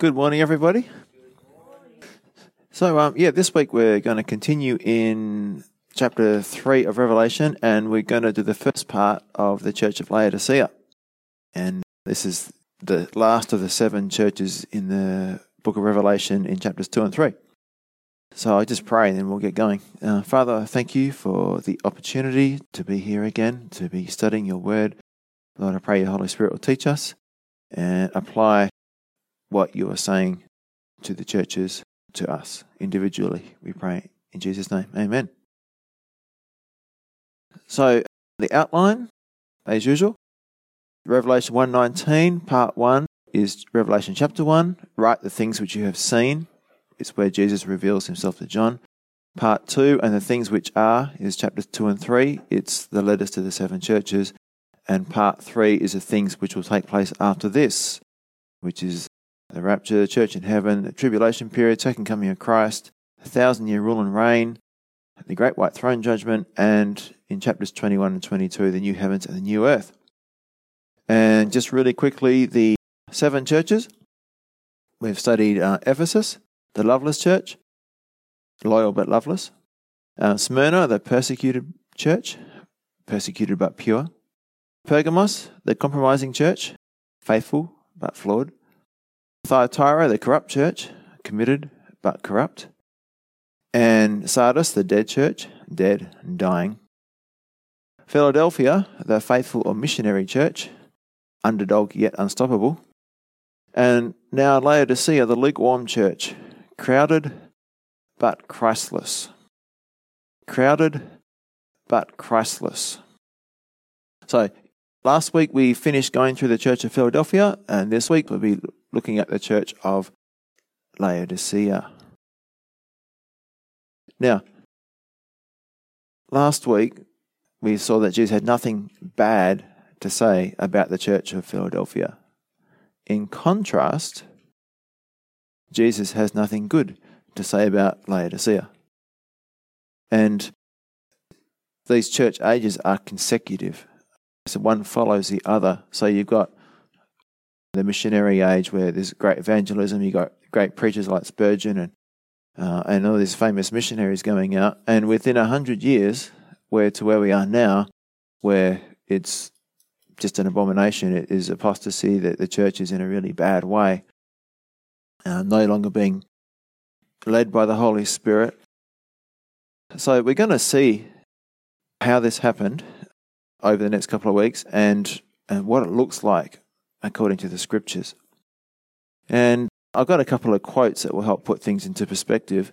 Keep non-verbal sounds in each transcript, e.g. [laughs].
Good morning, everybody. So, um, yeah, this week we're going to continue in chapter 3 of Revelation, and we're going to do the first part of the Church of Laodicea. And this is the last of the seven churches in the book of Revelation in chapters 2 and 3. So I just pray and then we'll get going. Uh, Father, thank you for the opportunity to be here again, to be studying your word. Lord, I pray your Holy Spirit will teach us and apply what you are saying to the churches, to us individually. We pray in Jesus' name. Amen. So the outline, as usual, Revelation 119, part 1 is Revelation chapter 1. Write the things which you have seen. It's where Jesus reveals himself to John. Part 2, and the things which are, is chapters 2 and 3. It's the letters to the seven churches. And part 3 is the things which will take place after this, which is the rapture, the church in heaven, the tribulation period, second coming of Christ, the thousand year rule and reign, the great white throne judgment, and in chapters 21 and 22, the new heavens and the new earth. And just really quickly, the seven churches. We've studied uh, Ephesus, the loveless church, loyal but loveless. Uh, Smyrna, the persecuted church, persecuted but pure. Pergamos, the compromising church, faithful but flawed. Thyatira, the corrupt church, committed but corrupt. And Sardis, the dead church, dead and dying. Philadelphia, the faithful or missionary church, underdog yet unstoppable. And now Laodicea, the lukewarm church, crowded but Christless. Crowded but Christless. So last week we finished going through the church of Philadelphia, and this week we'll be looking at the church of Laodicea. Now, last week we saw that Jesus had nothing bad to say about the church of Philadelphia. In contrast, Jesus has nothing good to say about Laodicea. And these church ages are consecutive. So one follows the other. So you've got the missionary age where there's great evangelism, you've got great preachers like Spurgeon and uh, and all these famous missionaries going out. And within a hundred years, where to where we are now, where it's just an abomination, it is apostasy, that the church is in a really bad way, uh, no longer being led by the Holy Spirit. So we're going to see how this happened over the next couple of weeks and, and what it looks like according to the scriptures. And I've got a couple of quotes that will help put things into perspective.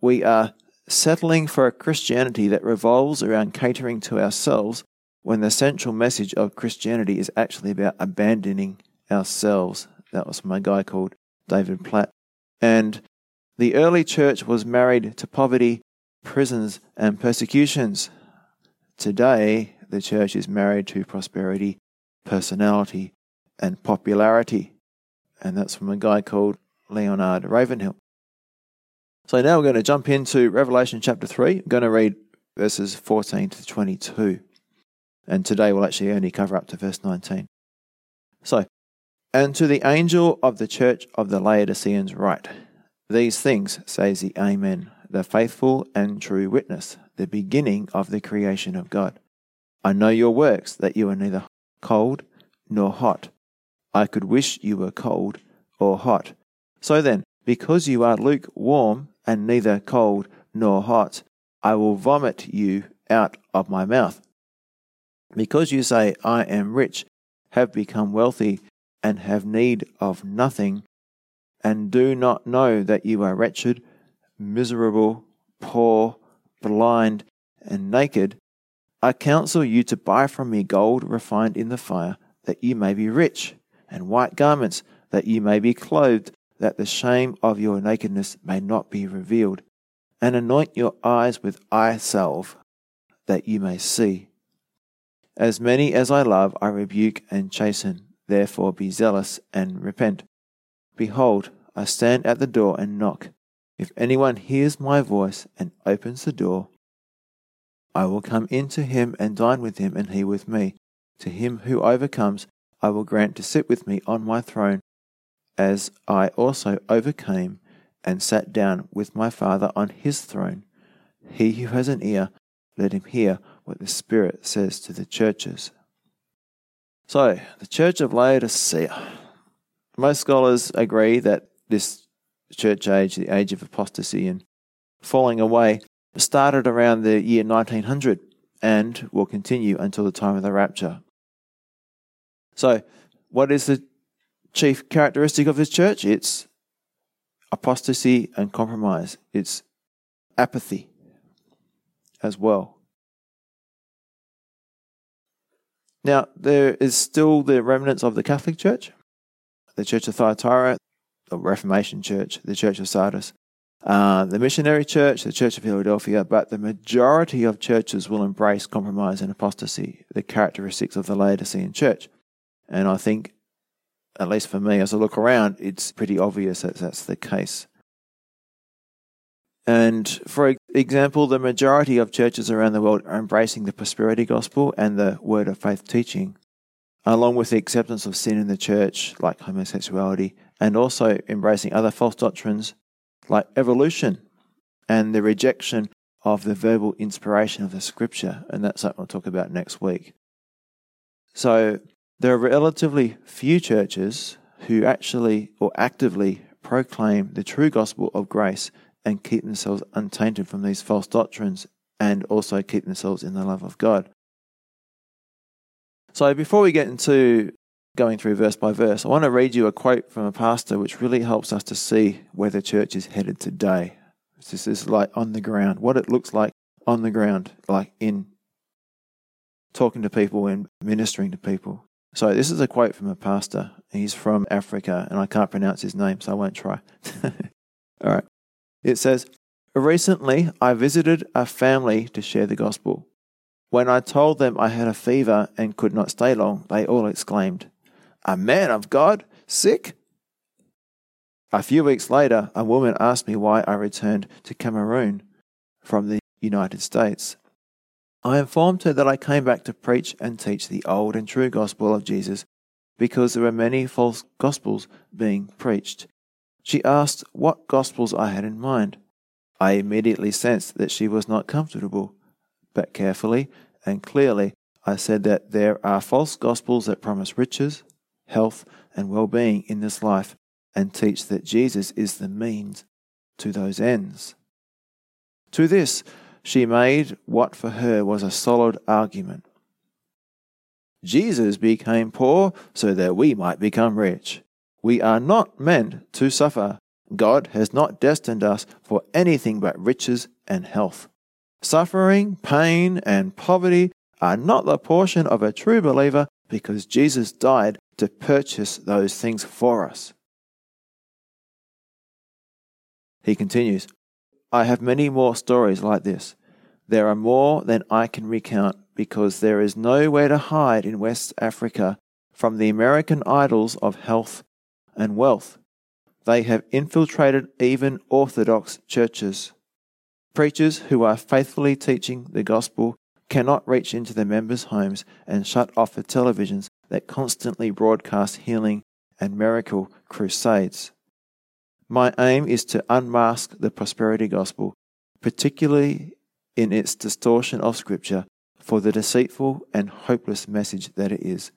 We are settling for a Christianity that revolves around catering to ourselves when the central message of Christianity is actually about abandoning ourselves. That was from a guy called David Platt. And the early church was married to poverty, prisons, and persecutions. Today, the church is married to prosperity, personality, and popularity. And that's from a guy called Leonard Ravenhill. So now we're going to jump into Revelation chapter 3. I'm going to read verses 14 to 22. And today we'll actually only cover up to verse 19. So, and to the angel of the church of the Laodiceans write, These things says the Amen, the faithful and true witness, the beginning of the creation of God. I know your works, that you are neither cold nor hot. I could wish you were cold or hot. So then, because you are lukewarm and neither cold nor hot, I will vomit you out of my mouth. Because you say, I am rich, have become wealthy, and have need of nothing, and do not know that you are wretched, miserable, poor, blind, and naked, I counsel you to buy from me gold refined in the fire, that you may be rich, and white garments, that you may be clothed, that the shame of your nakedness may not be revealed, and anoint your eyes with eye salve, that you may see. As many as I love, I rebuke and chasten. Therefore be zealous and repent. Behold, I stand at the door and knock. If anyone hears my voice and opens the door, I will come in to him and dine with him, and he with me. To him who overcomes, I will grant to sit with me on my throne, as I also overcame and sat down with my Father on his throne. He who has an ear, let him hear what the Spirit says to the churches. So, the church of Laodicea. Most scholars agree that this church age, the age of apostasy and falling away, started around the year 1900 and will continue until the time of the rapture. So, what is the chief characteristic of this church? It's apostasy and compromise, it's apathy as well. Now, there is still the remnants of the Catholic Church, the Church of Thyatira, the Reformation Church, the Church of Sardis, uh, the Missionary Church, the Church of Philadelphia, but the majority of churches will embrace compromise and apostasy, the characteristics of the Laodicean Church. And I think, at least for me, as I look around, it's pretty obvious that that's the case. And for example, the majority of churches around the world are embracing the prosperity gospel and the word of faith teaching, along with the acceptance of sin in the church, like homosexuality, and also embracing other false doctrines like evolution and the rejection of the verbal inspiration of the scripture. And that's something we'll talk about next week. So there are relatively few churches who actually or actively proclaim the true gospel of grace and keep themselves untainted from these false doctrines and also keep themselves in the love of God. So, before we get into going through verse by verse, I want to read you a quote from a pastor which really helps us to see where the church is headed today. This is like on the ground, what it looks like on the ground, like in talking to people and ministering to people. So, this is a quote from a pastor. He's from Africa, and I can't pronounce his name, so I won't try. [laughs] All right. It says, Recently, I visited a family to share the gospel. When I told them I had a fever and could not stay long, they all exclaimed, A man of God? Sick? A few weeks later, a woman asked me why I returned to Cameroon from the United States. I informed her that I came back to preach and teach the old and true gospel of Jesus because there were many false gospels being preached she asked what Gospels I had in mind. I immediately sensed that she was not comfortable, but carefully and clearly I said that there are false Gospels that promise riches, health, and well being in this life and teach that Jesus is the means to those ends. To this, she made what for her was a solid argument. Jesus became poor so that we might become rich. We are not meant to suffer. God has not destined us for anything but riches and health. Suffering, pain, and poverty are not the portion of a true believer because Jesus died to purchase those things for us. He continues, I have many more stories like this. There are more than I can recount because there is nowhere to hide in West Africa from the American idols of health and wealth. They have infiltrated even Orthodox churches. Preachers who are faithfully teaching the gospel cannot reach into the members' homes and shut off the televisions that constantly broadcast healing and miracle crusades. My aim is to unmask the prosperity gospel, particularly in its distortion of Scripture, for the deceitful and hopeless message that it is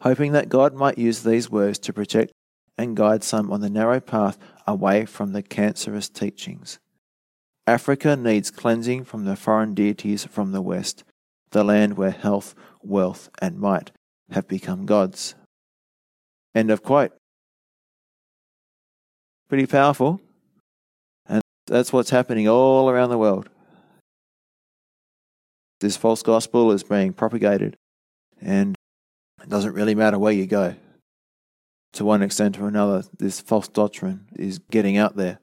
hoping that God might use these words to protect and guide some on the narrow path away from the cancerous teachings. Africa needs cleansing from the foreign deities from the West, the land where health, wealth, and might have become gods. End of quote. Pretty powerful. And that's what's happening all around the world. This false gospel is being propagated. And it doesn't really matter where you go. To one extent or another, this false doctrine is getting out there.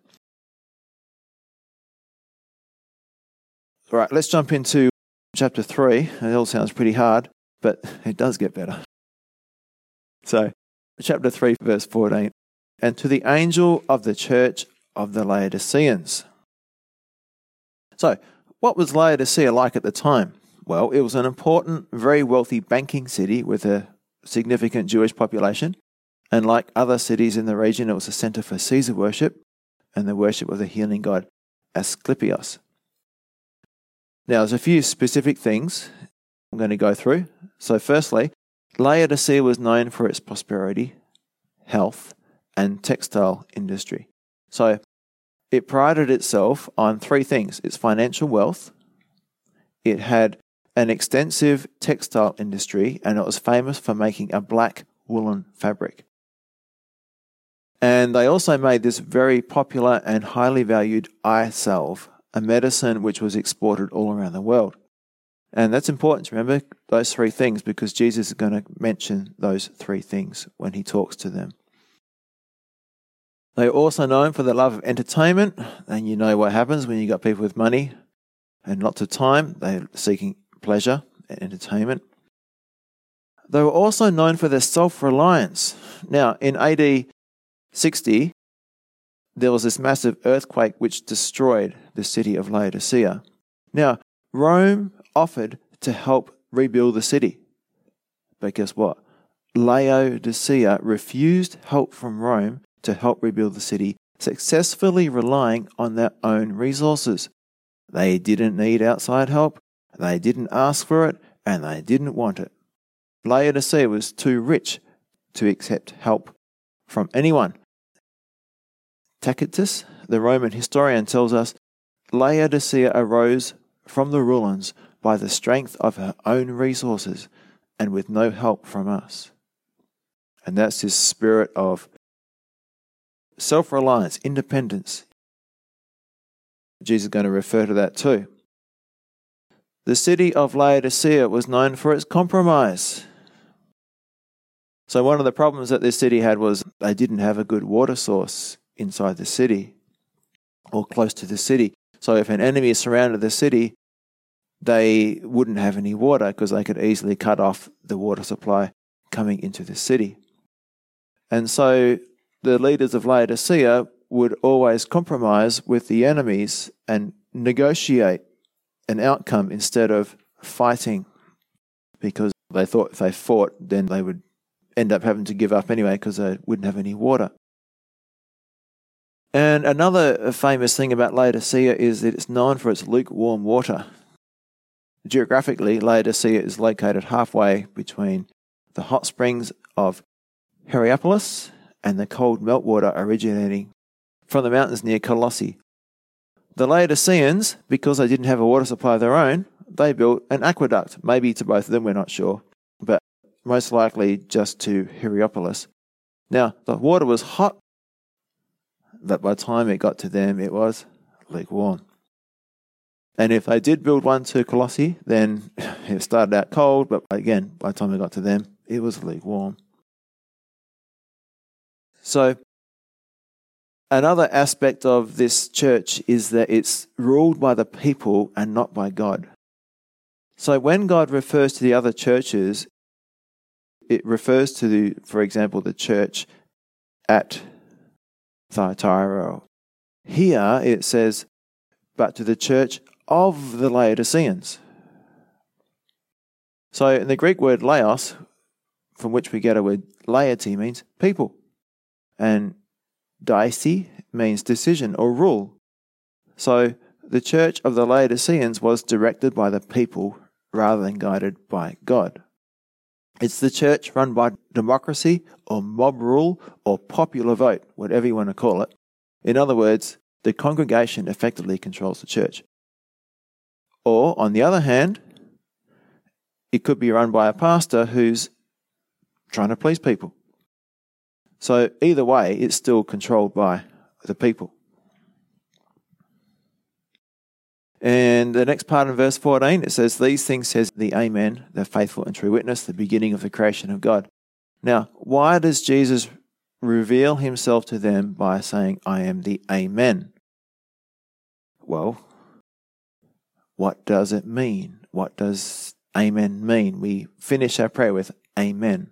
All right, let's jump into chapter 3. It all sounds pretty hard, but [laughs] it does get better. So, chapter 3, verse 14. And to the angel of the church of the Laodiceans. So, what was Laodicea like at the time? Well, it was an important, very wealthy banking city with a significant Jewish population. And like other cities in the region, it was a center for Caesar worship and the worship of the healing god Asclepius. Now, there's a few specific things I'm going to go through. So, firstly, Laodicea was known for its prosperity, health, and textile industry. So, it prided itself on three things its financial wealth, it had an extensive textile industry, and it was famous for making a black woolen fabric. And they also made this very popular and highly valued eye salve, a medicine which was exported all around the world. And that's important to remember those three things because Jesus is going to mention those three things when he talks to them. They are also known for their love of entertainment, and you know what happens when you got people with money and lots of time. They're seeking pleasure and entertainment. They were also known for their self reliance. Now, in AD 60, there was this massive earthquake which destroyed the city of Laodicea. Now, Rome offered to help rebuild the city. But guess what? Laodicea refused help from Rome to help rebuild the city, successfully relying on their own resources. They didn't need outside help, they didn't ask for it, and they didn't want it. Laodicea was too rich to accept help from anyone. Tacitus, the Roman historian, tells us Laodicea arose from the ruins by the strength of her own resources and with no help from us. And that's this spirit of self reliance, independence. Jesus is going to refer to that too. The city of Laodicea was known for its compromise. So, one of the problems that this city had was they didn't have a good water source inside the city or close to the city. So, if an enemy surrounded the city, they wouldn't have any water because they could easily cut off the water supply coming into the city. And so the leaders of Laodicea would always compromise with the enemies and negotiate an outcome instead of fighting because they thought if they fought, then they would end up having to give up anyway because they wouldn't have any water. And another famous thing about Laodicea is that it's known for its lukewarm water. Geographically, Laodicea is located halfway between the hot springs of Hierapolis and the cold meltwater originating from the mountains near Colossae. The Laodiceans, because they didn't have a water supply of their own, they built an aqueduct, maybe to both of them, we're not sure, but most likely just to Hierapolis. Now, the water was hot, but by the time it got to them, it was lukewarm. And if they did build one to Colossae, then [laughs] it started out cold, but again, by the time it got to them, it was lukewarm. So, another aspect of this church is that it's ruled by the people and not by God. So, when God refers to the other churches, it refers to, the, for example, the church at Thyatira. Here it says, but to the church of the Laodiceans. So, in the Greek word laos, from which we get a word laity, means people. And deisi means decision or rule. So, the church of the Laodiceans was directed by the people rather than guided by God. It's the church run by democracy or mob rule or popular vote, whatever you want to call it. In other words, the congregation effectively controls the church. Or, on the other hand, it could be run by a pastor who's trying to please people. So, either way, it's still controlled by the people. And the next part in verse 14, it says, These things says the Amen, the faithful and true witness, the beginning of the creation of God. Now, why does Jesus reveal himself to them by saying, I am the Amen? Well, what does it mean? What does Amen mean? We finish our prayer with Amen.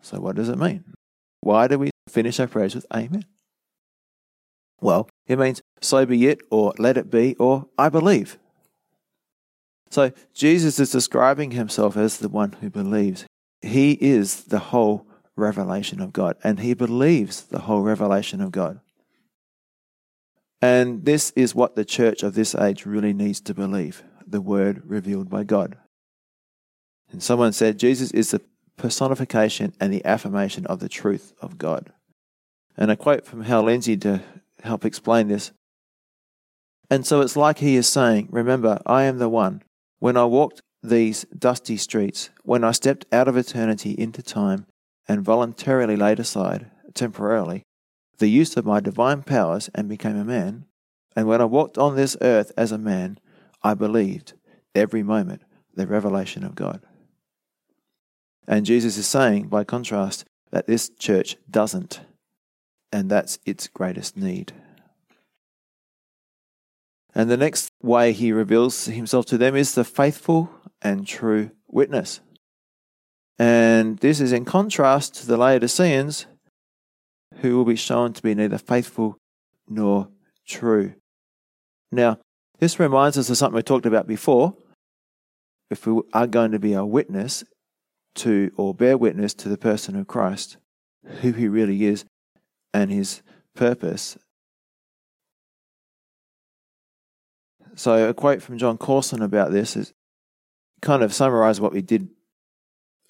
So, what does it mean? Why do we finish our prayers with Amen? Well, it means so be it, or let it be, or I believe. So, Jesus is describing himself as the one who believes. He is the whole revelation of God, and he believes the whole revelation of God. And this is what the church of this age really needs to believe the word revealed by God. And someone said Jesus is the personification and the affirmation of the truth of God. And a quote from Hal Lindsey to help explain this. And so it's like he is saying, Remember, I am the one. When I walked these dusty streets, when I stepped out of eternity into time and voluntarily laid aside, temporarily, the use of my divine powers and became a man, and when I walked on this earth as a man, I believed every moment the revelation of God. And Jesus is saying, by contrast, that this church doesn't, and that's its greatest need. And the next way he reveals himself to them is the faithful and true witness. And this is in contrast to the Laodiceans, who will be shown to be neither faithful nor true. Now, this reminds us of something we talked about before. If we are going to be a witness to or bear witness to the person of Christ, who he really is, and his purpose. So, a quote from John Courson about this is kind of summarize what we did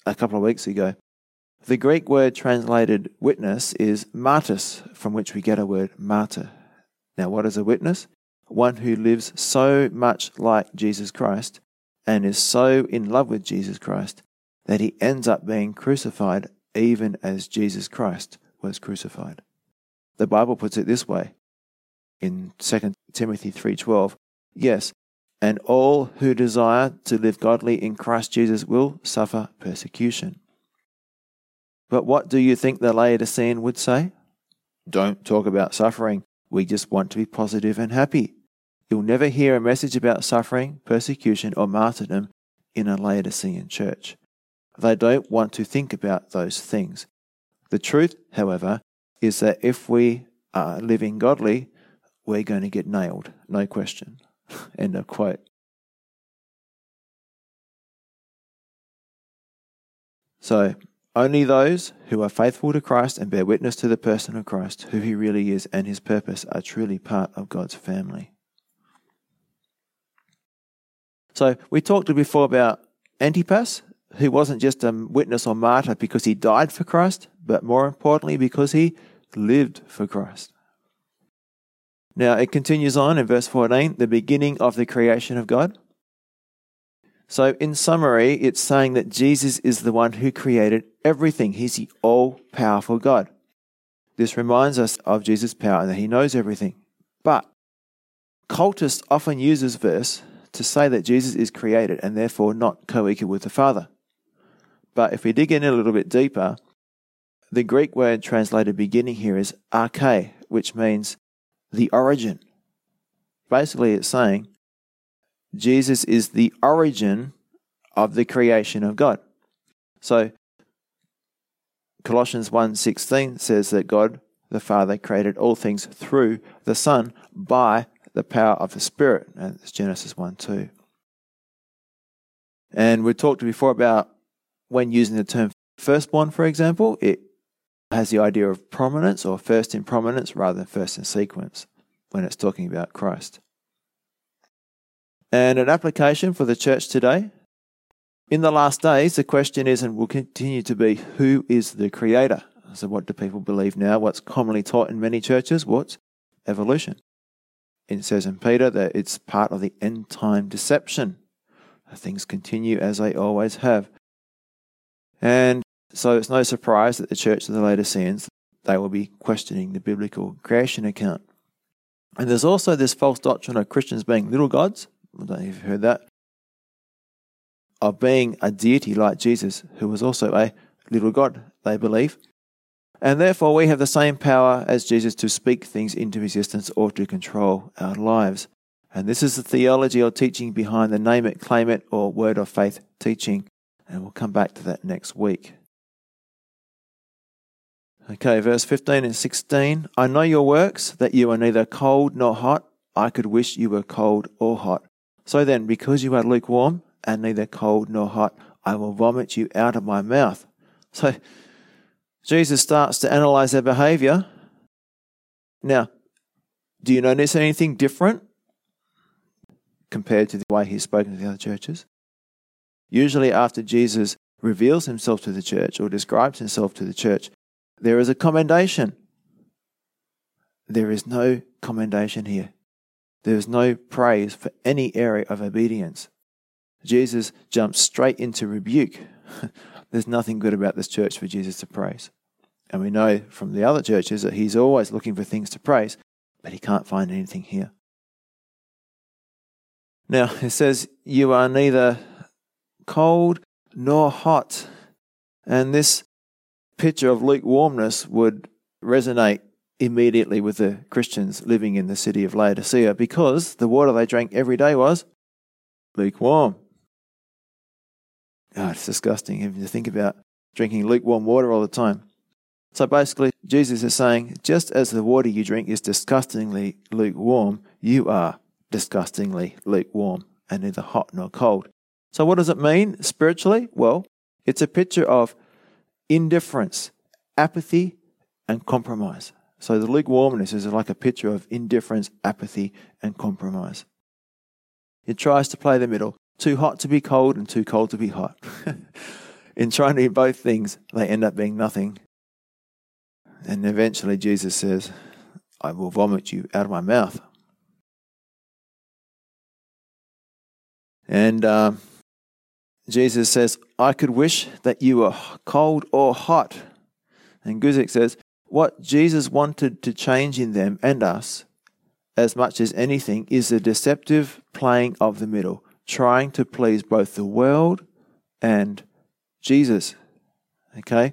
a couple of weeks ago. The Greek word translated witness is martus, from which we get a word martyr. Now, what is a witness? One who lives so much like Jesus Christ and is so in love with Jesus Christ that he ends up being crucified even as Jesus Christ was crucified. The Bible puts it this way in 2 Timothy 3:12, yes, and all who desire to live godly in Christ Jesus will suffer persecution. But what do you think the Laodicean would say? Don't talk about suffering. We just want to be positive and happy. You'll never hear a message about suffering, persecution, or martyrdom in a Laodicean church. They don't want to think about those things. The truth, however, is that if we are living godly, we're going to get nailed, no question. [laughs] End of quote. So, only those who are faithful to Christ and bear witness to the person of Christ, who he really is and his purpose, are truly part of God's family. So, we talked before about Antipas, who wasn't just a witness or martyr because he died for Christ, but more importantly, because he lived for Christ. Now it continues on in verse 14, the beginning of the creation of God. So, in summary, it's saying that Jesus is the one who created everything. He's the all powerful God. This reminds us of Jesus' power and that he knows everything. But cultists often use this verse to say that Jesus is created and therefore not co equal with the Father. But if we dig in a little bit deeper, the Greek word translated beginning here is arche, which means the origin. Basically, it's saying Jesus is the origin of the creation of God. So Colossians 1:16 says that God the Father created all things through the Son by the power of the Spirit. And it's Genesis 1 2. And we talked before about when using the term firstborn, for example, it has the idea of prominence or first in prominence rather than first in sequence when it's talking about Christ. And an application for the church today. In the last days, the question is and will continue to be who is the creator? So, what do people believe now? What's commonly taught in many churches? What's evolution? It says in Peter that it's part of the end time deception. Things continue as they always have. And so it's no surprise that the church of the later Laodiceans, they will be questioning the biblical creation account. And there's also this false doctrine of Christians being little gods. I don't know if you've heard that. Of being a deity like Jesus, who was also a little god, they believe. And therefore, we have the same power as Jesus to speak things into existence or to control our lives. And this is the theology or teaching behind the name it, claim it, or word of faith teaching and we'll come back to that next week. Okay, verse 15 and 16. I know your works, that you are neither cold nor hot. I could wish you were cold or hot. So then, because you are lukewarm and neither cold nor hot, I will vomit you out of my mouth. So, Jesus starts to analyze their behavior. Now, do you notice anything different compared to the way he's spoken to the other churches? Usually, after Jesus reveals himself to the church or describes himself to the church, there is a commendation. There is no commendation here. There is no praise for any area of obedience. Jesus jumps straight into rebuke. [laughs] There's nothing good about this church for Jesus to praise. And we know from the other churches that he's always looking for things to praise, but he can't find anything here. Now, it says, You are neither cold nor hot. And this picture of lukewarmness would resonate immediately with the Christians living in the city of Laodicea because the water they drank every day was lukewarm. Oh, it's disgusting even to think about drinking lukewarm water all the time. So basically, Jesus is saying, just as the water you drink is disgustingly lukewarm, you are disgustingly lukewarm and neither hot nor cold. So, what does it mean spiritually? Well, it's a picture of indifference, apathy, and compromise. So, the lukewarmness is like a picture of indifference, apathy, and compromise. It tries to play the middle too hot to be cold and too cold to be hot. [laughs] In trying to be both things, they end up being nothing. And eventually, Jesus says, I will vomit you out of my mouth. And uh, Jesus says, I could wish that you were cold or hot. And Guzik says, what Jesus wanted to change in them and us, as much as anything, is the deceptive playing of the middle, trying to please both the world and Jesus. Okay?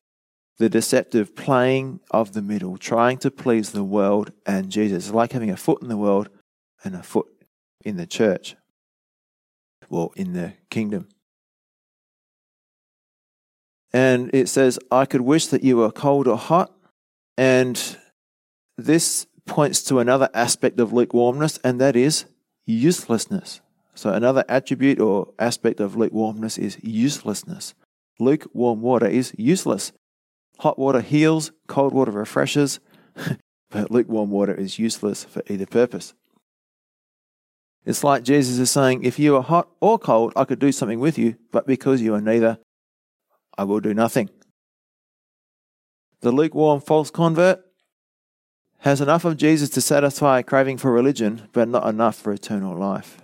The deceptive playing of the middle, trying to please the world and Jesus. It's like having a foot in the world and a foot in the church, or in the kingdom. And it says, I could wish that you were cold or hot. And this points to another aspect of lukewarmness, and that is uselessness. So, another attribute or aspect of lukewarmness is uselessness. Lukewarm water is useless. Hot water heals, cold water refreshes, [laughs] but lukewarm water is useless for either purpose. It's like Jesus is saying, if you are hot or cold, I could do something with you, but because you are neither, I will do nothing. The lukewarm false convert has enough of Jesus to satisfy a craving for religion, but not enough for eternal life.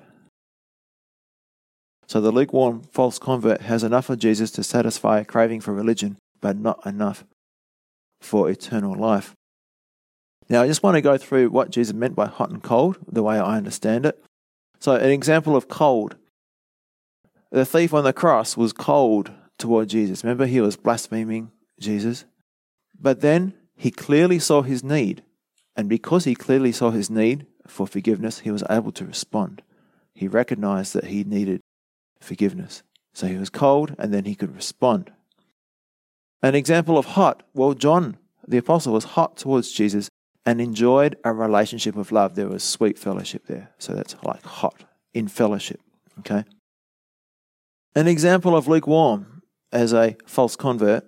So the lukewarm false convert has enough of Jesus to satisfy a craving for religion, but not enough for eternal life. Now, I just want to go through what Jesus meant by hot and cold, the way I understand it. So, an example of cold the thief on the cross was cold toward Jesus. Remember, he was blaspheming Jesus. But then he clearly saw his need. And because he clearly saw his need for forgiveness, he was able to respond. He recognized that he needed forgiveness. So he was cold and then he could respond. An example of hot, well, John the apostle was hot towards Jesus and enjoyed a relationship of love. There was sweet fellowship there. So that's like hot in fellowship. Okay. An example of lukewarm as a false convert.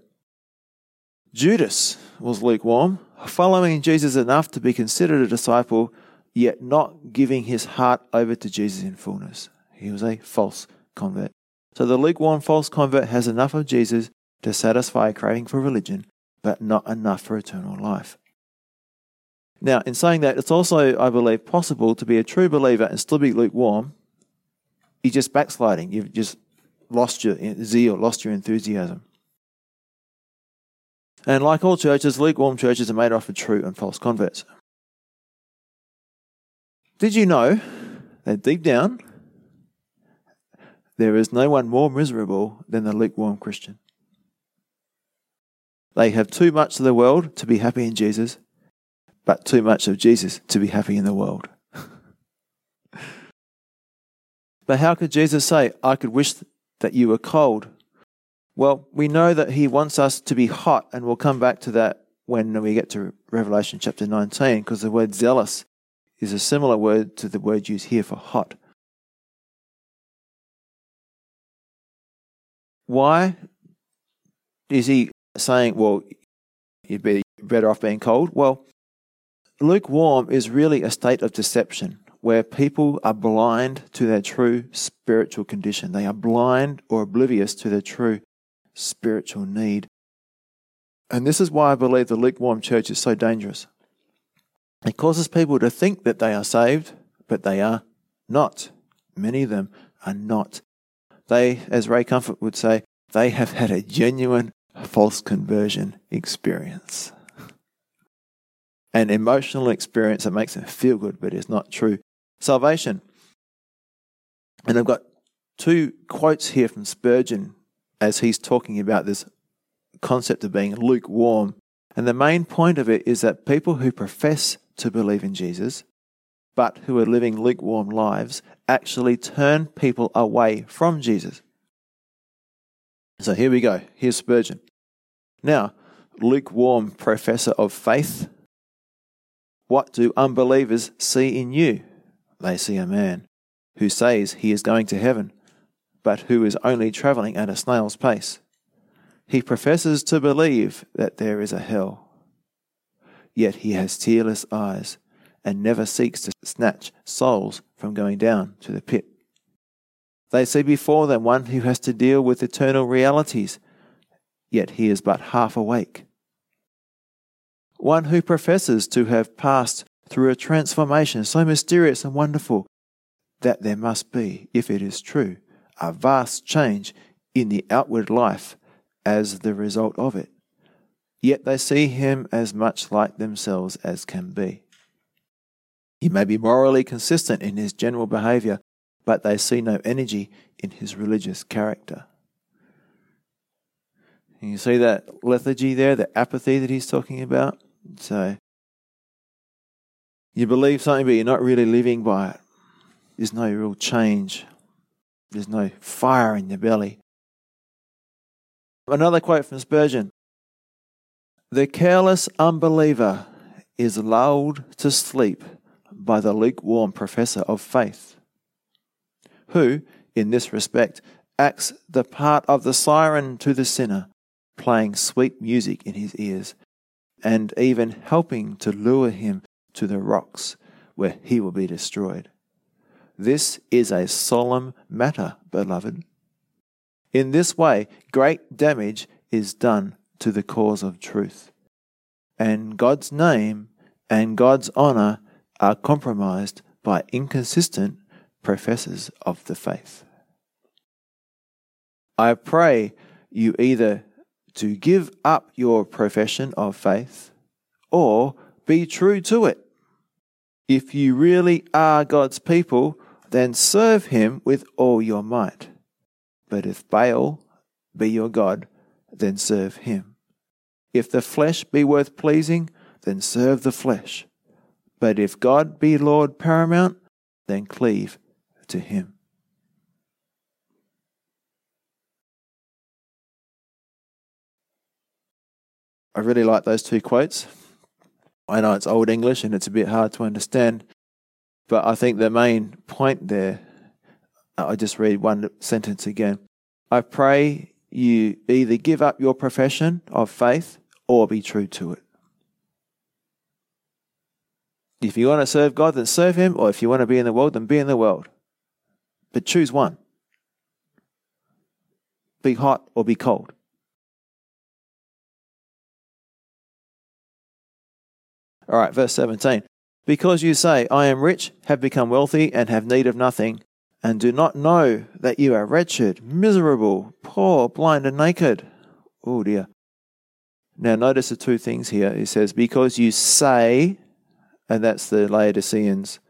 Judas was lukewarm, following Jesus enough to be considered a disciple, yet not giving his heart over to Jesus in fullness. He was a false convert. So the lukewarm false convert has enough of Jesus to satisfy a craving for religion, but not enough for eternal life. Now, in saying that, it's also, I believe, possible to be a true believer and still be lukewarm. You're just backsliding. You've just lost your zeal, lost your enthusiasm. And like all churches, lukewarm churches are made up of true and false converts. Did you know that deep down, there is no one more miserable than the lukewarm Christian? They have too much of the world to be happy in Jesus, but too much of Jesus to be happy in the world. [laughs] but how could Jesus say, I could wish that you were cold. Well, we know that he wants us to be hot, and we'll come back to that when we get to Revelation chapter 19, because the word zealous is a similar word to the word used here for hot. Why is he saying, well, you'd be better off being cold. Well, lukewarm is really a state of deception where people are blind to their true spiritual condition. They are blind or oblivious to their true spiritual need. And this is why I believe the lukewarm church is so dangerous. It causes people to think that they are saved, but they are not. Many of them are not. They, as Ray Comfort would say, they have had a genuine false conversion experience. [laughs] An emotional experience that makes them feel good, but is not true salvation. And I've got two quotes here from Spurgeon as he's talking about this concept of being lukewarm. And the main point of it is that people who profess to believe in Jesus, but who are living lukewarm lives, actually turn people away from Jesus. So here we go. Here's Spurgeon. Now, lukewarm professor of faith, what do unbelievers see in you? They see a man who says he is going to heaven, but who is only travelling at a snail's pace. He professes to believe that there is a hell, yet he has tearless eyes and never seeks to snatch souls from going down to the pit. They see before them one who has to deal with eternal realities, yet he is but half awake. One who professes to have passed through a transformation so mysterious and wonderful that there must be, if it is true, a vast change in the outward life as the result of it. Yet they see him as much like themselves as can be. He may be morally consistent in his general behavior, but they see no energy in his religious character. You see that lethargy there, the apathy that he's talking about? So, you believe something, but you're not really living by it. There's no real change, there's no fire in your belly. Another quote from Spurgeon The careless unbeliever is lulled to sleep by the lukewarm professor of faith, who, in this respect, acts the part of the siren to the sinner, playing sweet music in his ears, and even helping to lure him to the rocks where he will be destroyed. This is a solemn matter, beloved. In this way, great damage is done to the cause of truth, and God's name and God's honor are compromised by inconsistent professors of the faith. I pray you either to give up your profession of faith or be true to it. If you really are God's people, then serve him with all your might. But if Baal be your God, then serve him. If the flesh be worth pleasing, then serve the flesh. But if God be Lord paramount, then cleave to him. I really like those two quotes. I know it's Old English and it's a bit hard to understand, but I think the main point there, uh, I just read one sentence again. I pray you either give up your profession of faith or be true to it. If you want to serve God, then serve Him, or if you want to be in the world, then be in the world. But choose one. Be hot or be cold. All right, verse 17. Because you say, I am rich, have become wealthy, and have need of nothing, and do not know that you are wretched, miserable, poor, blind, and naked. Oh dear. Now, notice the two things here. It says, Because you say, and that's the Laodiceans'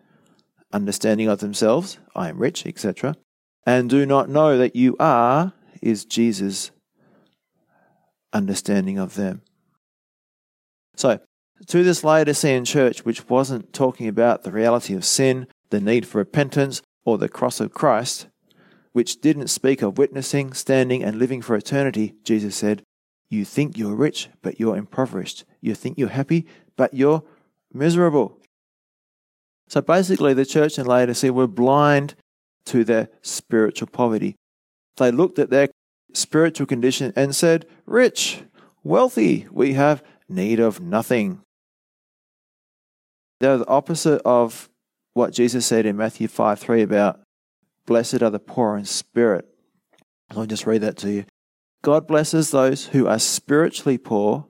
understanding of themselves, I am rich, etc., and do not know that you are, is Jesus' understanding of them. So, to this Laodicean church, which wasn't talking about the reality of sin, the need for repentance, or the cross of Christ, which didn't speak of witnessing, standing, and living for eternity, Jesus said, You think you're rich, but you're impoverished. You think you're happy, but you're miserable. So basically, the church in Laodicea were blind to their spiritual poverty. They looked at their spiritual condition and said, Rich, wealthy, we have need of nothing. They're the opposite of what Jesus said in Matthew 5 3 about blessed are the poor in spirit. I'll just read that to you. God blesses those who are spiritually poor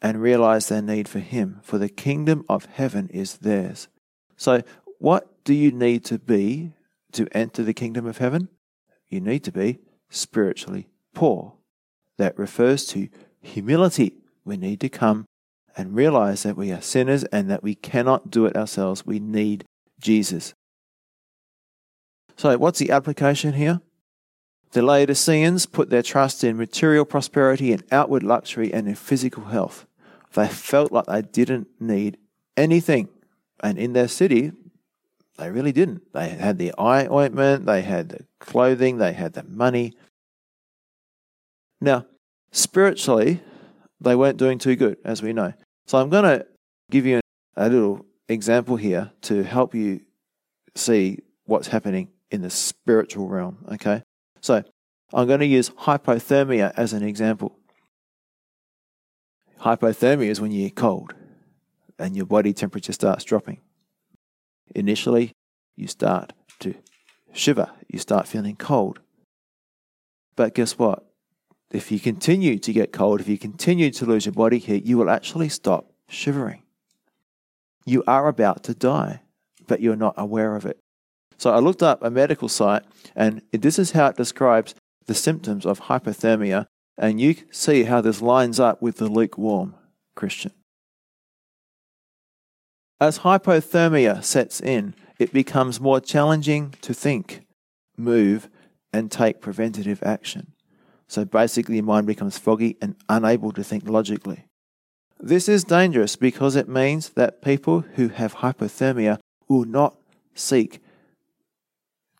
and realize their need for Him, for the kingdom of heaven is theirs. So, what do you need to be to enter the kingdom of heaven? You need to be spiritually poor. That refers to humility. We need to come and realize that we are sinners and that we cannot do it ourselves. We need Jesus. So, what's the application here? The Laodiceans put their trust in material prosperity and outward luxury and in physical health. They felt like they didn't need anything. And in their city, they really didn't. They had the eye ointment, they had the clothing, they had the money. Now, spiritually, they weren't doing too good, as we know. So I'm going to give you a little example here to help you see what's happening in the spiritual realm. Okay? So I'm going to use hypothermia as an example. Hypothermia is when you get cold and your body temperature starts dropping. Initially, you start to shiver, you start feeling cold. But guess what? If you continue to get cold, if you continue to lose your body heat, you will actually stop shivering. You are about to die, but you're not aware of it. So I looked up a medical site, and this is how it describes the symptoms of hypothermia, and you see how this lines up with the lukewarm Christian. As hypothermia sets in, it becomes more challenging to think, move, and take preventative action. So basically, your mind becomes foggy and unable to think logically. This is dangerous because it means that people who have hypothermia will not seek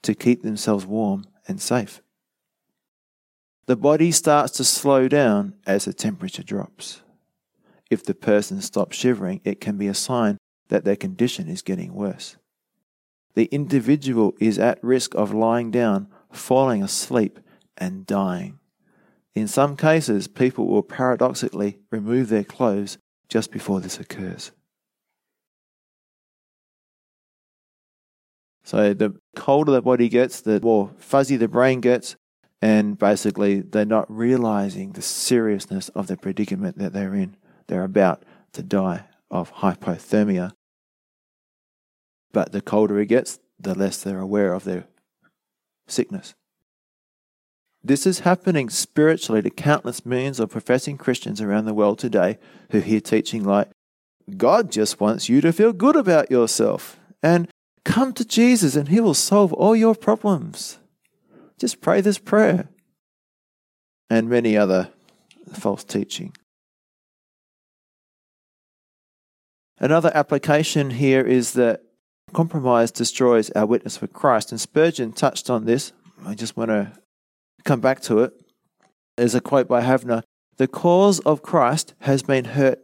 to keep themselves warm and safe. The body starts to slow down as the temperature drops. If the person stops shivering, it can be a sign that their condition is getting worse. The individual is at risk of lying down, falling asleep, and dying. In some cases, people will paradoxically remove their clothes just before this occurs. So, the colder the body gets, the more fuzzy the brain gets, and basically, they're not realizing the seriousness of the predicament that they're in. They're about to die of hypothermia but the colder it gets, the less they're aware of their sickness. This is happening spiritually to countless millions of professing Christians around the world today who hear teaching like, God just wants you to feel good about yourself and come to Jesus and he will solve all your problems. Just pray this prayer. And many other false teaching. Another application here is that Compromise destroys our witness for Christ. And Spurgeon touched on this. I just want to come back to it. There's a quote by Havner The cause of Christ has been hurt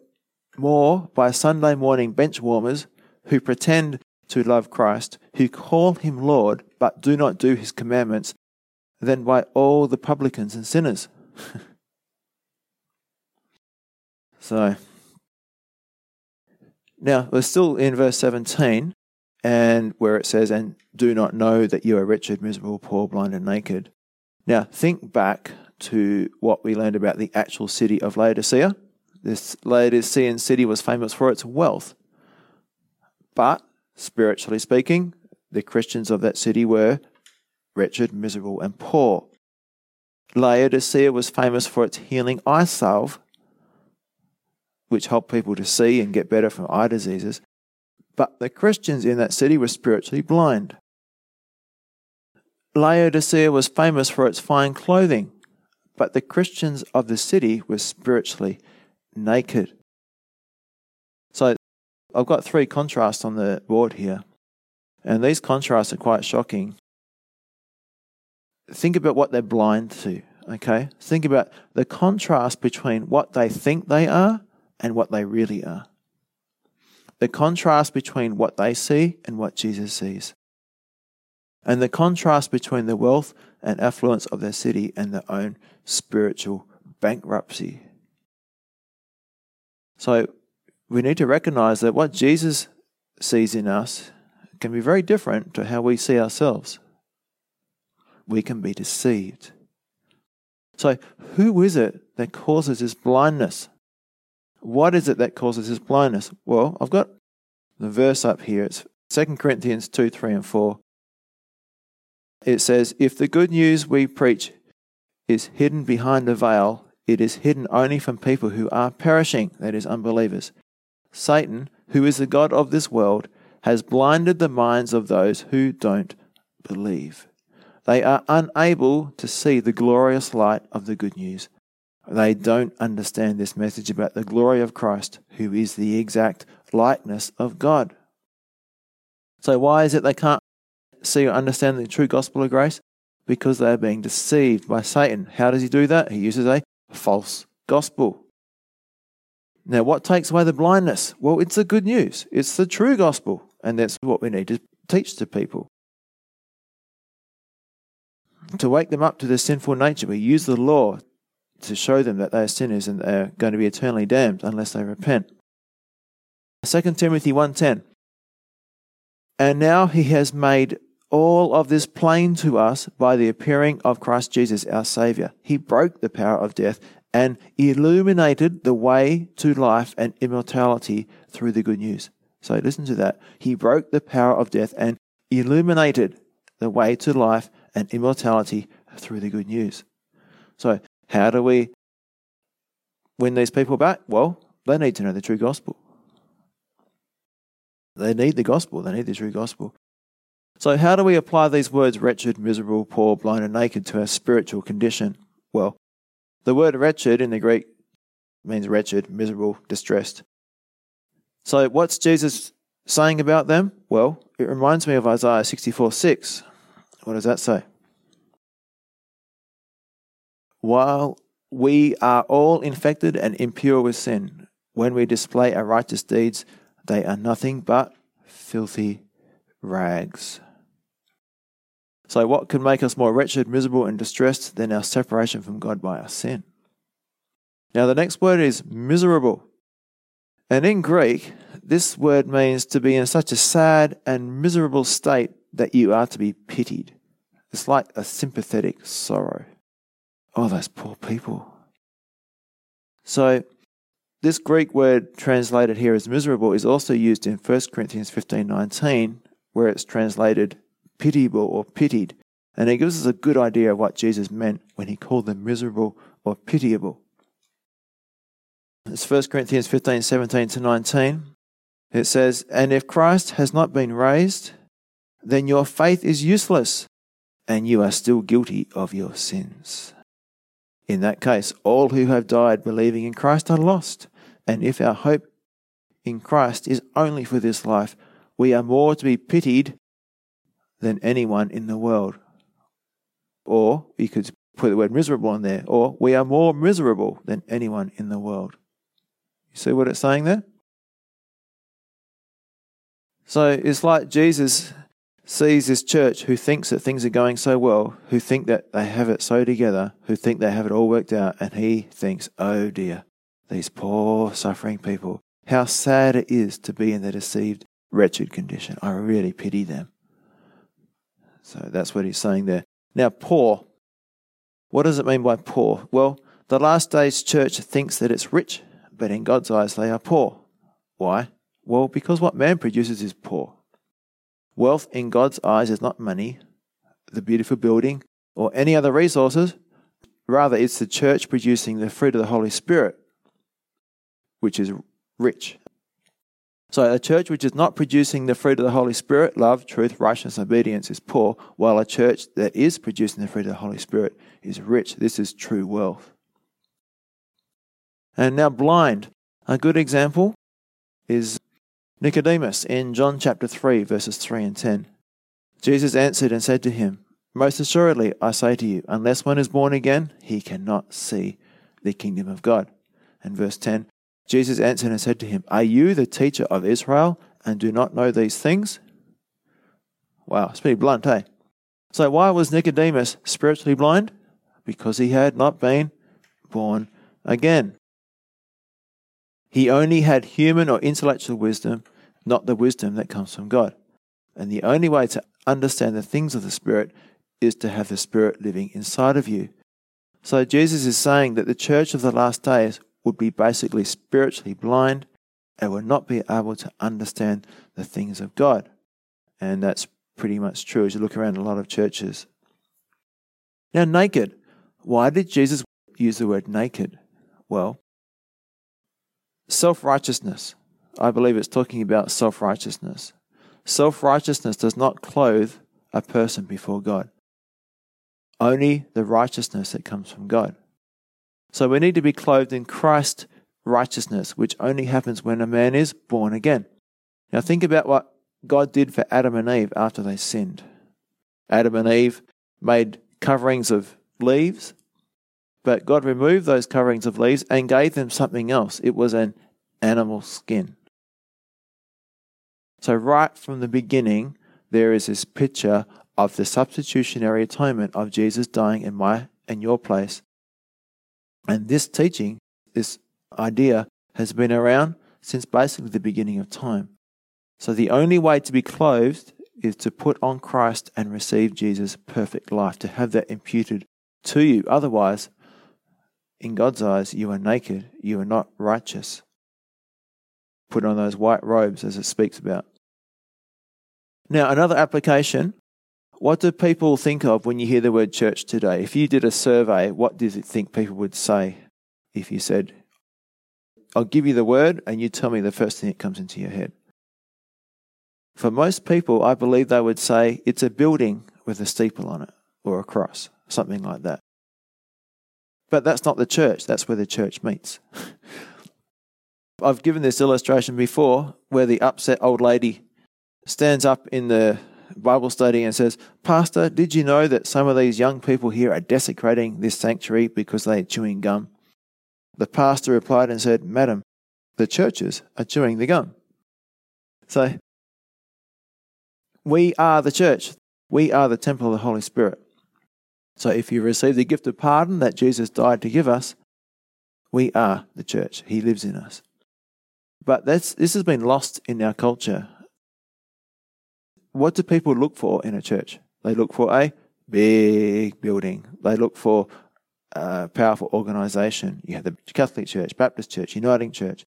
more by Sunday morning bench warmers who pretend to love Christ, who call him Lord but do not do his commandments, than by all the publicans and sinners. [laughs] so, now we're still in verse 17 and where it says, and do not know that you are wretched, miserable, poor, blind, and naked. Now, think back to what we learned about the actual city of Laodicea. This Laodicean city was famous for its wealth. But, spiritually speaking, the Christians of that city were wretched, miserable, and poor. Laodicea was famous for its healing eye salve, which helped people to see and get better from eye diseases. But the Christians in that city were spiritually blind. Laodicea was famous for its fine clothing, but the Christians of the city were spiritually naked. So I've got three contrasts on the board here, and these contrasts are quite shocking. Think about what they're blind to, okay? Think about the contrast between what they think they are and what they really are the contrast between what they see and what Jesus sees, and the contrast between the wealth and affluence of their city and their own spiritual bankruptcy. So we need to recognize that what Jesus sees in us can be very different to how we see ourselves. We can be deceived. So, who is it that causes this blindness? What is it that causes this blindness? Well, I've got the verse up here. It's 2 Corinthians 2, 3, and 4. It says, If the good news we preach is hidden behind a veil, it is hidden only from people who are perishing, that is, unbelievers. Satan, who is the God of this world, has blinded the minds of those who don't believe. They are unable to see the glorious light of the good news. They don't understand this message about the glory of Christ, who is the exact likeness of God. So, why is it they can't see or understand the true gospel of grace? Because they are being deceived by Satan. How does he do that? He uses a false gospel. Now, what takes away the blindness? Well, it's the good news, it's the true gospel, and that's what we need to teach to people. To wake them up to their sinful nature, we use the law to show them that they are sinners and they are going to be eternally damned unless they repent. 2 Timothy 1:10 And now he has made all of this plain to us by the appearing of Christ Jesus our savior. He broke the power of death and illuminated the way to life and immortality through the good news. So listen to that. He broke the power of death and illuminated the way to life and immortality through the good news. So how do we win these people back? Well, they need to know the true gospel. They need the gospel. They need the true gospel. So, how do we apply these words wretched, miserable, poor, blind, and naked to our spiritual condition? Well, the word wretched in the Greek means wretched, miserable, distressed. So, what's Jesus saying about them? Well, it reminds me of Isaiah 64 6. What does that say? While we are all infected and impure with sin, when we display our righteous deeds, they are nothing but filthy rags. So, what can make us more wretched, miserable, and distressed than our separation from God by our sin? Now, the next word is miserable. And in Greek, this word means to be in such a sad and miserable state that you are to be pitied. It's like a sympathetic sorrow. Oh, those poor people. So, this Greek word translated here as miserable is also used in 1 Corinthians 15:19 where it's translated pitiable or pitied. And it gives us a good idea of what Jesus meant when he called them miserable or pitiable. It's 1 Corinthians 15 17 to 19. It says, And if Christ has not been raised, then your faith is useless, and you are still guilty of your sins. In that case, all who have died believing in Christ are lost. And if our hope in Christ is only for this life, we are more to be pitied than anyone in the world. Or you could put the word miserable in there, or we are more miserable than anyone in the world. You see what it's saying there? So it's like Jesus sees this church who thinks that things are going so well, who think that they have it so together, who think they have it all worked out, and he thinks, oh dear, these poor suffering people, how sad it is to be in the deceived, wretched condition. I really pity them. So that's what he's saying there. Now, poor. What does it mean by poor? Well, the last days church thinks that it's rich, but in God's eyes they are poor. Why? Well, because what man produces is poor. Wealth in God's eyes is not money, the beautiful building, or any other resources. Rather, it's the church producing the fruit of the Holy Spirit, which is rich. So, a church which is not producing the fruit of the Holy Spirit, love, truth, righteousness, obedience, is poor, while a church that is producing the fruit of the Holy Spirit is rich. This is true wealth. And now, blind. A good example is Nicodemus in John chapter 3, verses 3 and 10. Jesus answered and said to him, Most assuredly, I say to you, unless one is born again, he cannot see the kingdom of God. And verse 10 Jesus answered and said to him, Are you the teacher of Israel and do not know these things? Wow, it's pretty blunt, eh? So, why was Nicodemus spiritually blind? Because he had not been born again. He only had human or intellectual wisdom, not the wisdom that comes from God. And the only way to understand the things of the Spirit is to have the Spirit living inside of you. So Jesus is saying that the church of the last days would be basically spiritually blind and would not be able to understand the things of God. And that's pretty much true as you look around a lot of churches. Now, naked. Why did Jesus use the word naked? Well, self righteousness. I believe it's talking about self righteousness. Self righteousness does not clothe a person before God, only the righteousness that comes from God. So we need to be clothed in Christ's righteousness, which only happens when a man is born again. Now, think about what God did for Adam and Eve after they sinned. Adam and Eve made coverings of leaves, but God removed those coverings of leaves and gave them something else. It was an animal skin. So, right from the beginning, there is this picture of the substitutionary atonement of Jesus dying in my and your place. And this teaching, this idea, has been around since basically the beginning of time. So, the only way to be clothed is to put on Christ and receive Jesus' perfect life, to have that imputed to you. Otherwise, in God's eyes, you are naked, you are not righteous. Put on those white robes as it speaks about. Now, another application what do people think of when you hear the word church today? If you did a survey, what do you think people would say if you said, I'll give you the word and you tell me the first thing that comes into your head? For most people, I believe they would say it's a building with a steeple on it or a cross, something like that. But that's not the church, that's where the church meets. [laughs] I've given this illustration before where the upset old lady stands up in the Bible study and says, Pastor, did you know that some of these young people here are desecrating this sanctuary because they are chewing gum? The pastor replied and said, Madam, the churches are chewing the gum. So, we are the church. We are the temple of the Holy Spirit. So, if you receive the gift of pardon that Jesus died to give us, we are the church. He lives in us. But this has been lost in our culture what do people look for in a church? They look for a big building. They look for a powerful organization. You have the Catholic Church, Baptist Church, Uniting Church.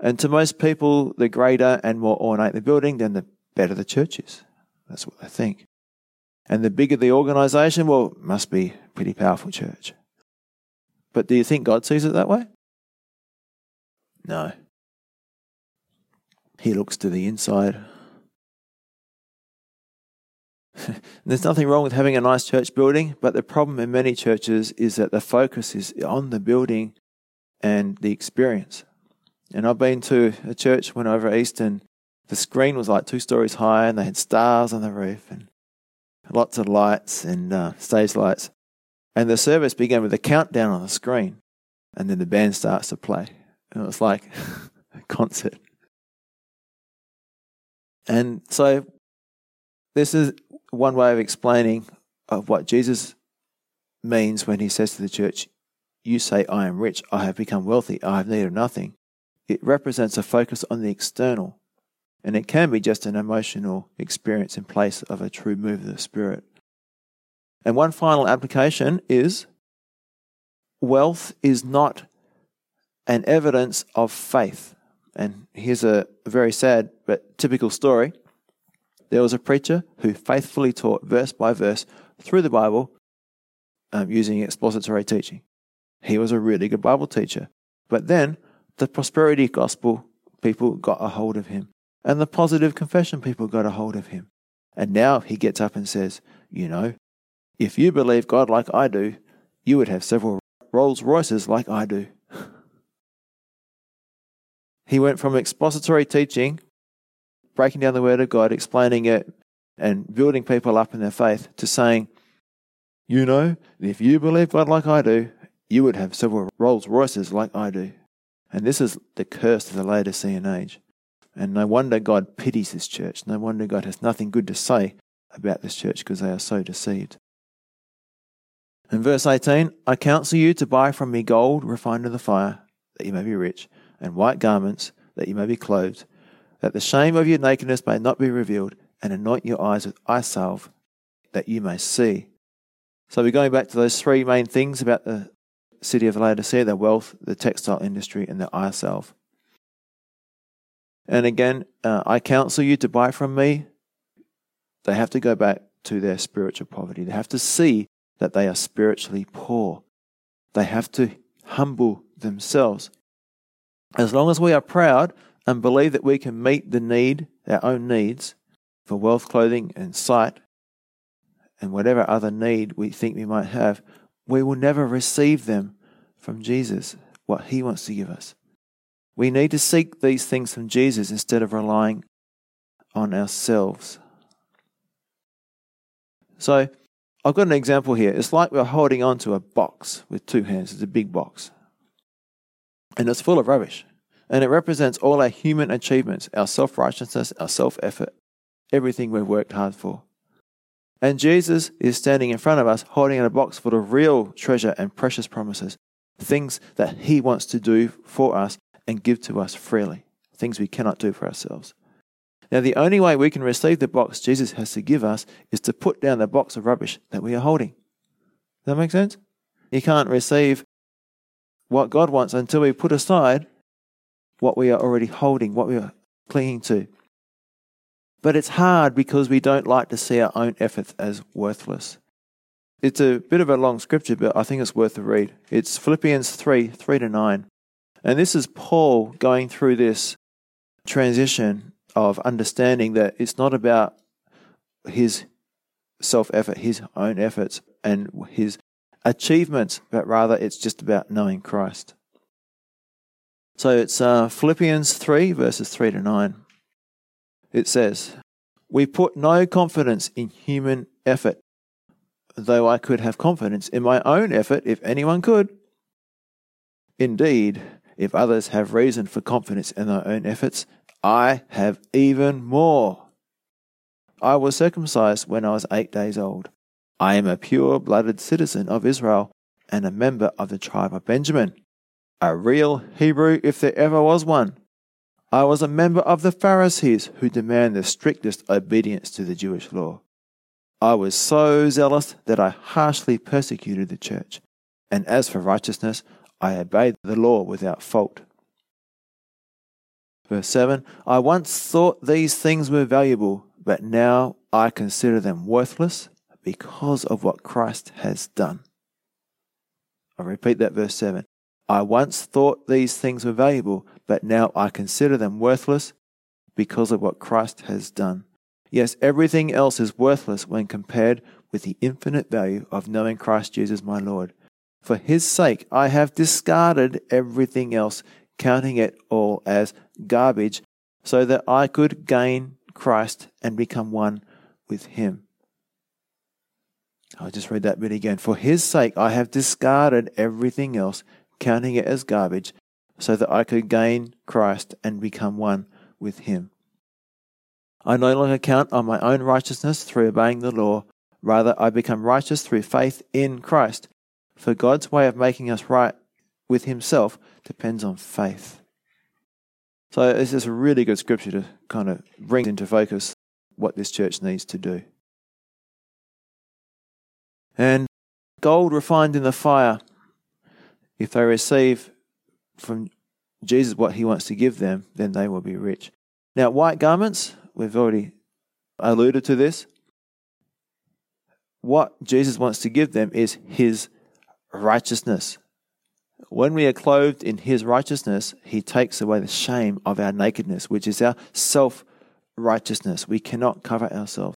And to most people, the greater and more ornate the building, then the better the church is. That's what they think. And the bigger the organization, well, must be a pretty powerful church. But do you think God sees it that way? No. He looks to the inside [laughs] There's nothing wrong with having a nice church building, but the problem in many churches is that the focus is on the building and the experience. And I've been to a church when over east, and the screen was like two stories high, and they had stars on the roof and lots of lights and uh, stage lights. And the service began with a countdown on the screen, and then the band starts to play. And it was like [laughs] a concert. And so this is one way of explaining of what Jesus means when he says to the church, You say, I am rich, I have become wealthy, I have need of nothing. It represents a focus on the external, and it can be just an emotional experience in place of a true move of the Spirit. And one final application is wealth is not an evidence of faith. And here's a very sad but typical story there was a preacher who faithfully taught verse by verse through the Bible um, using expository teaching. He was a really good Bible teacher. But then the prosperity gospel people got a hold of him, and the positive confession people got a hold of him. And now he gets up and says, You know, if you believe God like I do, you would have several Rolls Royces like I do. [laughs] he went from expository teaching breaking down the Word of God, explaining it, and building people up in their faith to saying, you know, if you believe God like I do, you would have several Rolls Royces like I do. And this is the curse of the Laodicean age. And no wonder God pities this church. No wonder God has nothing good to say about this church because they are so deceived. In verse 18, I counsel you to buy from me gold refined in the fire, that you may be rich, and white garments, that you may be clothed, that the shame of your nakedness may not be revealed, and anoint your eyes with eye salve, that you may see. So we're going back to those three main things about the city of Laodicea the wealth, the textile industry, and the eye salve. And again, uh, I counsel you to buy from me. They have to go back to their spiritual poverty. They have to see that they are spiritually poor. They have to humble themselves. As long as we are proud and believe that we can meet the need, our own needs, for wealth, clothing, and sight, and whatever other need we think we might have, we will never receive them from Jesus, what He wants to give us. We need to seek these things from Jesus instead of relying on ourselves. So, I've got an example here. It's like we're holding on to a box with two hands. It's a big box. And it's full of rubbish. And it represents all our human achievements, our self righteousness, our self effort, everything we've worked hard for. And Jesus is standing in front of us holding in a box full of real treasure and precious promises, things that He wants to do for us and give to us freely, things we cannot do for ourselves. Now, the only way we can receive the box Jesus has to give us is to put down the box of rubbish that we are holding. Does that make sense? You can't receive what God wants until we put aside what we are already holding, what we are clinging to. But it's hard because we don't like to see our own efforts as worthless. It's a bit of a long scripture, but I think it's worth a read. It's Philippians 3 3 to 9. And this is Paul going through this transition of understanding that it's not about his self effort, his own efforts, and his achievements, but rather it's just about knowing Christ. So it's uh, Philippians 3, verses 3 to 9. It says, We put no confidence in human effort, though I could have confidence in my own effort if anyone could. Indeed, if others have reason for confidence in their own efforts, I have even more. I was circumcised when I was eight days old. I am a pure blooded citizen of Israel and a member of the tribe of Benjamin. A real Hebrew if there ever was one. I was a member of the Pharisees who demand the strictest obedience to the Jewish law. I was so zealous that I harshly persecuted the church. And as for righteousness, I obeyed the law without fault. Verse 7 I once thought these things were valuable, but now I consider them worthless because of what Christ has done. I repeat that verse 7. I once thought these things were valuable, but now I consider them worthless because of what Christ has done. Yes, everything else is worthless when compared with the infinite value of knowing Christ Jesus my Lord. For his sake, I have discarded everything else, counting it all as garbage, so that I could gain Christ and become one with him. I'll just read that bit again. For his sake, I have discarded everything else, counting it as garbage, so that I could gain Christ and become one with him. I no longer count on my own righteousness through obeying the law. Rather, I become righteous through faith in Christ. For God's way of making us right with Himself depends on faith. So, this is a really good scripture to kind of bring into focus what this church needs to do. And gold refined in the fire, if they receive from Jesus what He wants to give them, then they will be rich. Now, white garments, we've already alluded to this. What Jesus wants to give them is His righteousness. When we are clothed in His righteousness, He takes away the shame of our nakedness, which is our self righteousness. We cannot cover ourselves.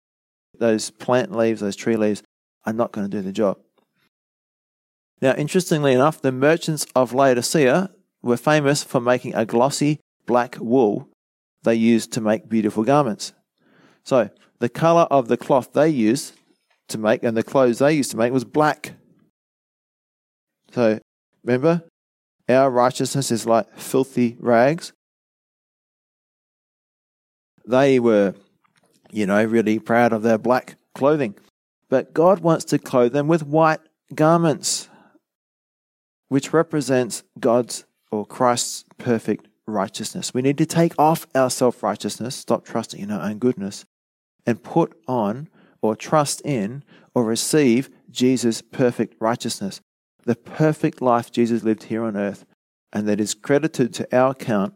Those plant leaves, those tree leaves, are not going to do the job. Now, interestingly enough, the merchants of Laodicea were famous for making a glossy black wool they used to make beautiful garments. So, the color of the cloth they used to make and the clothes they used to make was black. So, remember, our righteousness is like filthy rags. They were, you know, really proud of their black clothing. But God wants to clothe them with white garments, which represents God's or Christ's perfect righteousness. We need to take off our self righteousness, stop trusting in our own goodness, and put on or trust in or receive Jesus' perfect righteousness, the perfect life Jesus lived here on earth, and that is credited to our account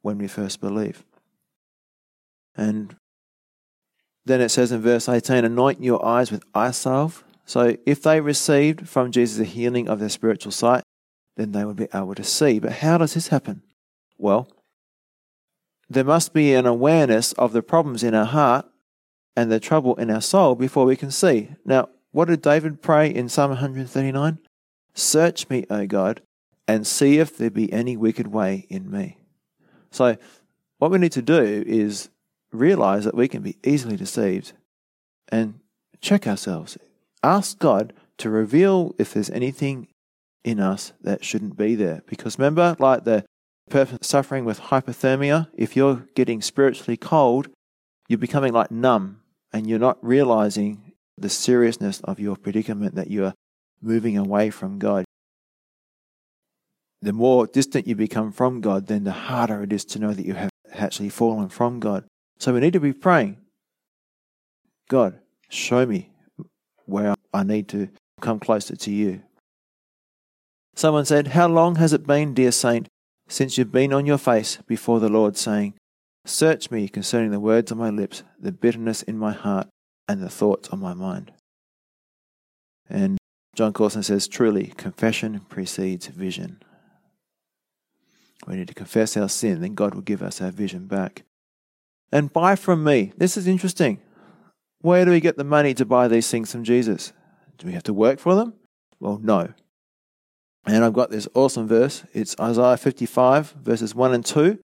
when we first believe. And then it says in verse 18, anoint your eyes with eye salve. So if they received from Jesus a healing of their spiritual sight, then they would be able to see. But how does this happen? Well, there must be an awareness of the problems in our heart and the trouble in our soul before we can see. Now, what did David pray in Psalm 139? Search me, O God, and see if there be any wicked way in me. So, what we need to do is realize that we can be easily deceived and check ourselves. Ask God to reveal if there's anything in us that shouldn't be there. Because remember, like the person suffering with hypothermia, if you're getting spiritually cold, you're becoming like numb and you're not realizing the seriousness of your predicament that you are moving away from God. The more distant you become from God, then the harder it is to know that you have actually fallen from God. So we need to be praying God, show me where I need to come closer to you. Someone said, How long has it been, dear saint, since you've been on your face before the Lord, saying, Search me concerning the words on my lips, the bitterness in my heart, and the thoughts on my mind? And John Courson says, Truly, confession precedes vision. We need to confess our sin, then God will give us our vision back. And buy from me. This is interesting. Where do we get the money to buy these things from Jesus? Do we have to work for them? Well, no. And I've got this awesome verse. It's Isaiah 55, verses 1 and 2.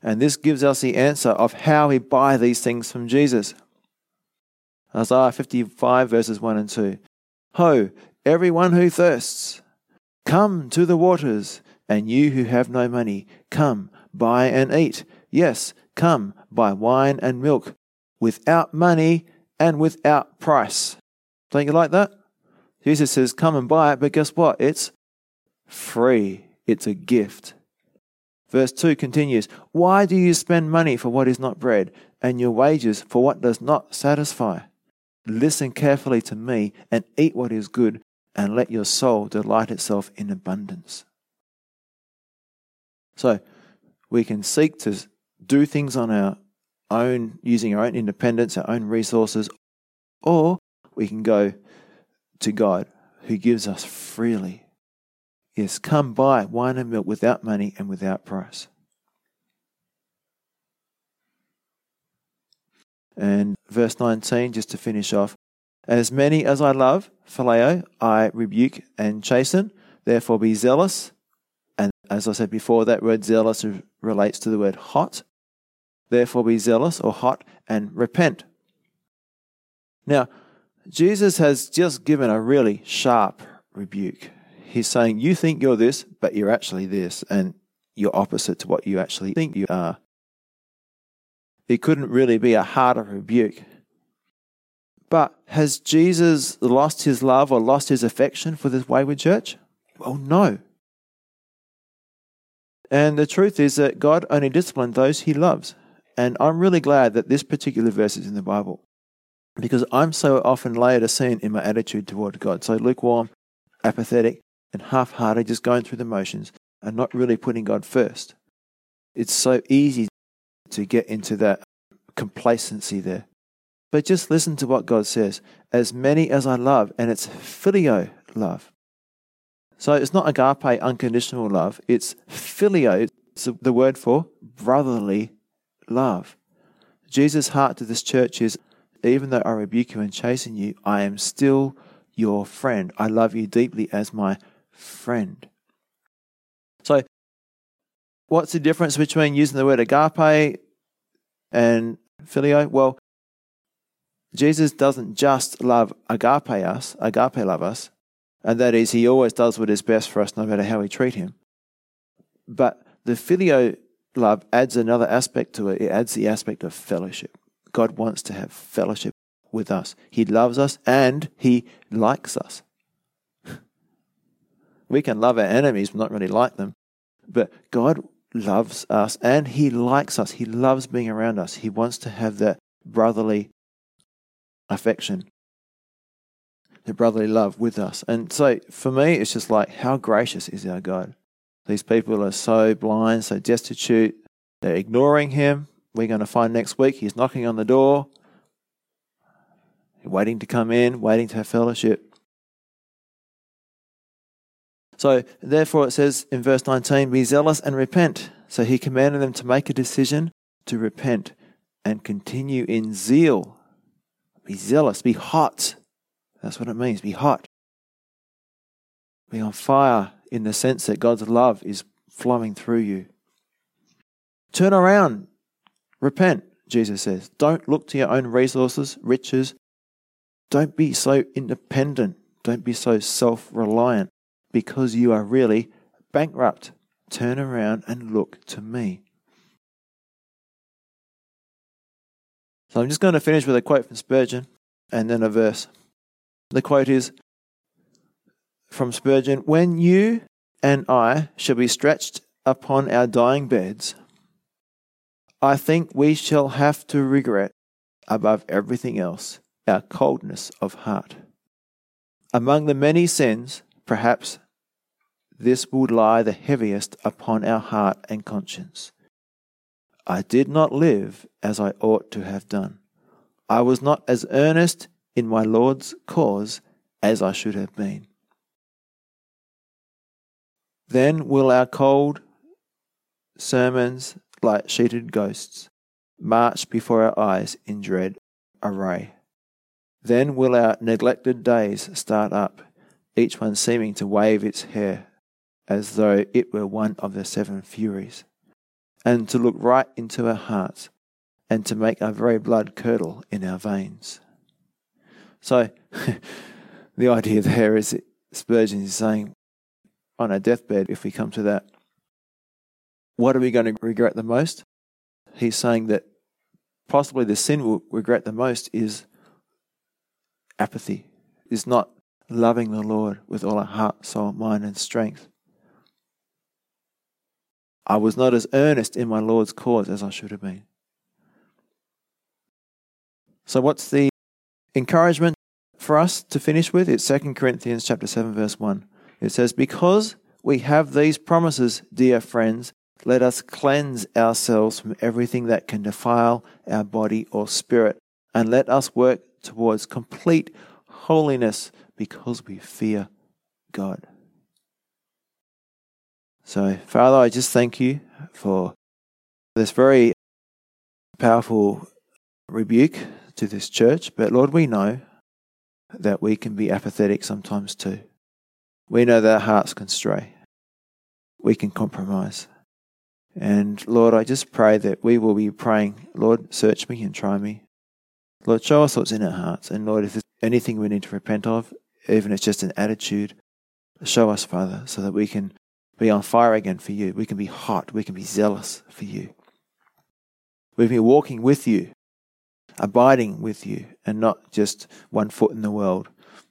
And this gives us the answer of how we buy these things from Jesus. Isaiah 55, verses 1 and 2. Ho, everyone who thirsts, come to the waters, and you who have no money, come, buy and eat. Yes, come, buy wine and milk, without money and without price. Don't you like that? Jesus says, Come and buy it, but guess what? It's free, it's a gift. Verse 2 continues Why do you spend money for what is not bread, and your wages for what does not satisfy? Listen carefully to me and eat what is good, and let your soul delight itself in abundance. So, we can seek to do things on our own, using our own independence, our own resources, or we can go to God who gives us freely Yes, come buy wine and milk without money and without price. And verse 19, just to finish off As many as I love, phileo, I rebuke and chasten, therefore be zealous. And as I said before, that word zealous relates to the word hot. Therefore be zealous or hot and repent. Now, Jesus has just given a really sharp rebuke. He's saying, You think you're this, but you're actually this, and you're opposite to what you actually think you are. It couldn't really be a harder rebuke. But has Jesus lost his love or lost his affection for this wayward church? Well, no. And the truth is that God only disciplines those he loves. And I'm really glad that this particular verse is in the Bible because I'm so often Laodicean in my attitude toward God. So lukewarm, apathetic, and half hearted, just going through the motions and not really putting God first. It's so easy to get into that complacency there. But just listen to what God says as many as I love, and it's phileo love. So it's not agape, unconditional love, it's phileo, it's the word for brotherly love. Jesus' heart to this church is even though I rebuke you and chasten you, I am still your friend. I love you deeply as my friend. So, what's the difference between using the word agape and phileo? Well, Jesus doesn't just love agape us, agape love us, and that is, he always does what is best for us no matter how we treat him. But the phileo love adds another aspect to it. It adds the aspect of fellowship. God wants to have fellowship with us. He loves us and he likes us. [laughs] We can love our enemies, but not really like them. But God loves us and He likes us. He loves being around us. He wants to have that brotherly affection, the brotherly love with us. And so for me, it's just like, how gracious is our God? These people are so blind, so destitute. They're ignoring Him. We're going to find next week He's knocking on the door, waiting to come in, waiting to have fellowship. So, therefore, it says in verse 19, Be zealous and repent. So, he commanded them to make a decision to repent and continue in zeal. Be zealous, be hot. That's what it means, be hot. Be on fire in the sense that God's love is flowing through you. Turn around, repent, Jesus says. Don't look to your own resources, riches. Don't be so independent. Don't be so self reliant because you are really bankrupt. Turn around and look to me. So I'm just going to finish with a quote from Spurgeon and then a verse. The quote is from Spurgeon When you and I shall be stretched upon our dying beds, I think we shall have to regret, above everything else, our coldness of heart. Among the many sins, perhaps this would lie the heaviest upon our heart and conscience. I did not live as I ought to have done. I was not as earnest in my Lord's cause as I should have been. Then will our cold sermons, like sheeted ghosts, march before our eyes in dread array. Then will our neglected days start up, each one seeming to wave its hair as though it were one of the seven furies, and to look right into our hearts, and to make our very blood curdle in our veins. So, [laughs] the idea there is that Spurgeon is saying, on our deathbed, if we come to that, what are we going to regret the most? He's saying that possibly the sin we'll regret the most is apathy, is not loving the Lord with all our heart, soul, mind, and strength. I was not as earnest in my Lord's cause as I should have been. So what's the encouragement for us to finish with? It's 2 Corinthians chapter 7 verse 1. It says, "Because we have these promises, dear friends, let us cleanse ourselves from everything that can defile our body or spirit, and let us work towards complete holiness because we fear God." So, Father, I just thank you for this very powerful rebuke to this church. But Lord, we know that we can be apathetic sometimes too. We know that our hearts can stray, we can compromise. And Lord, I just pray that we will be praying, Lord, search me and try me. Lord, show us what's in our hearts. And Lord, if there's anything we need to repent of, even if it's just an attitude, show us, Father, so that we can be on fire again for you. We can be hot. We can be zealous for you. We can be walking with you, abiding with you, and not just one foot in the world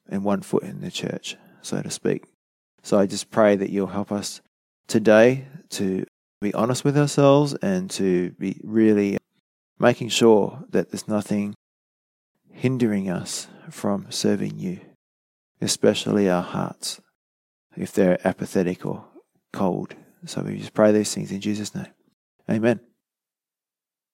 and one foot in the church, so to speak. So I just pray that you'll help us today to be honest with ourselves and to be really making sure that there's nothing hindering us from serving you, especially our hearts, if they're apathetic or cold. So we just pray these things in Jesus' name. Amen.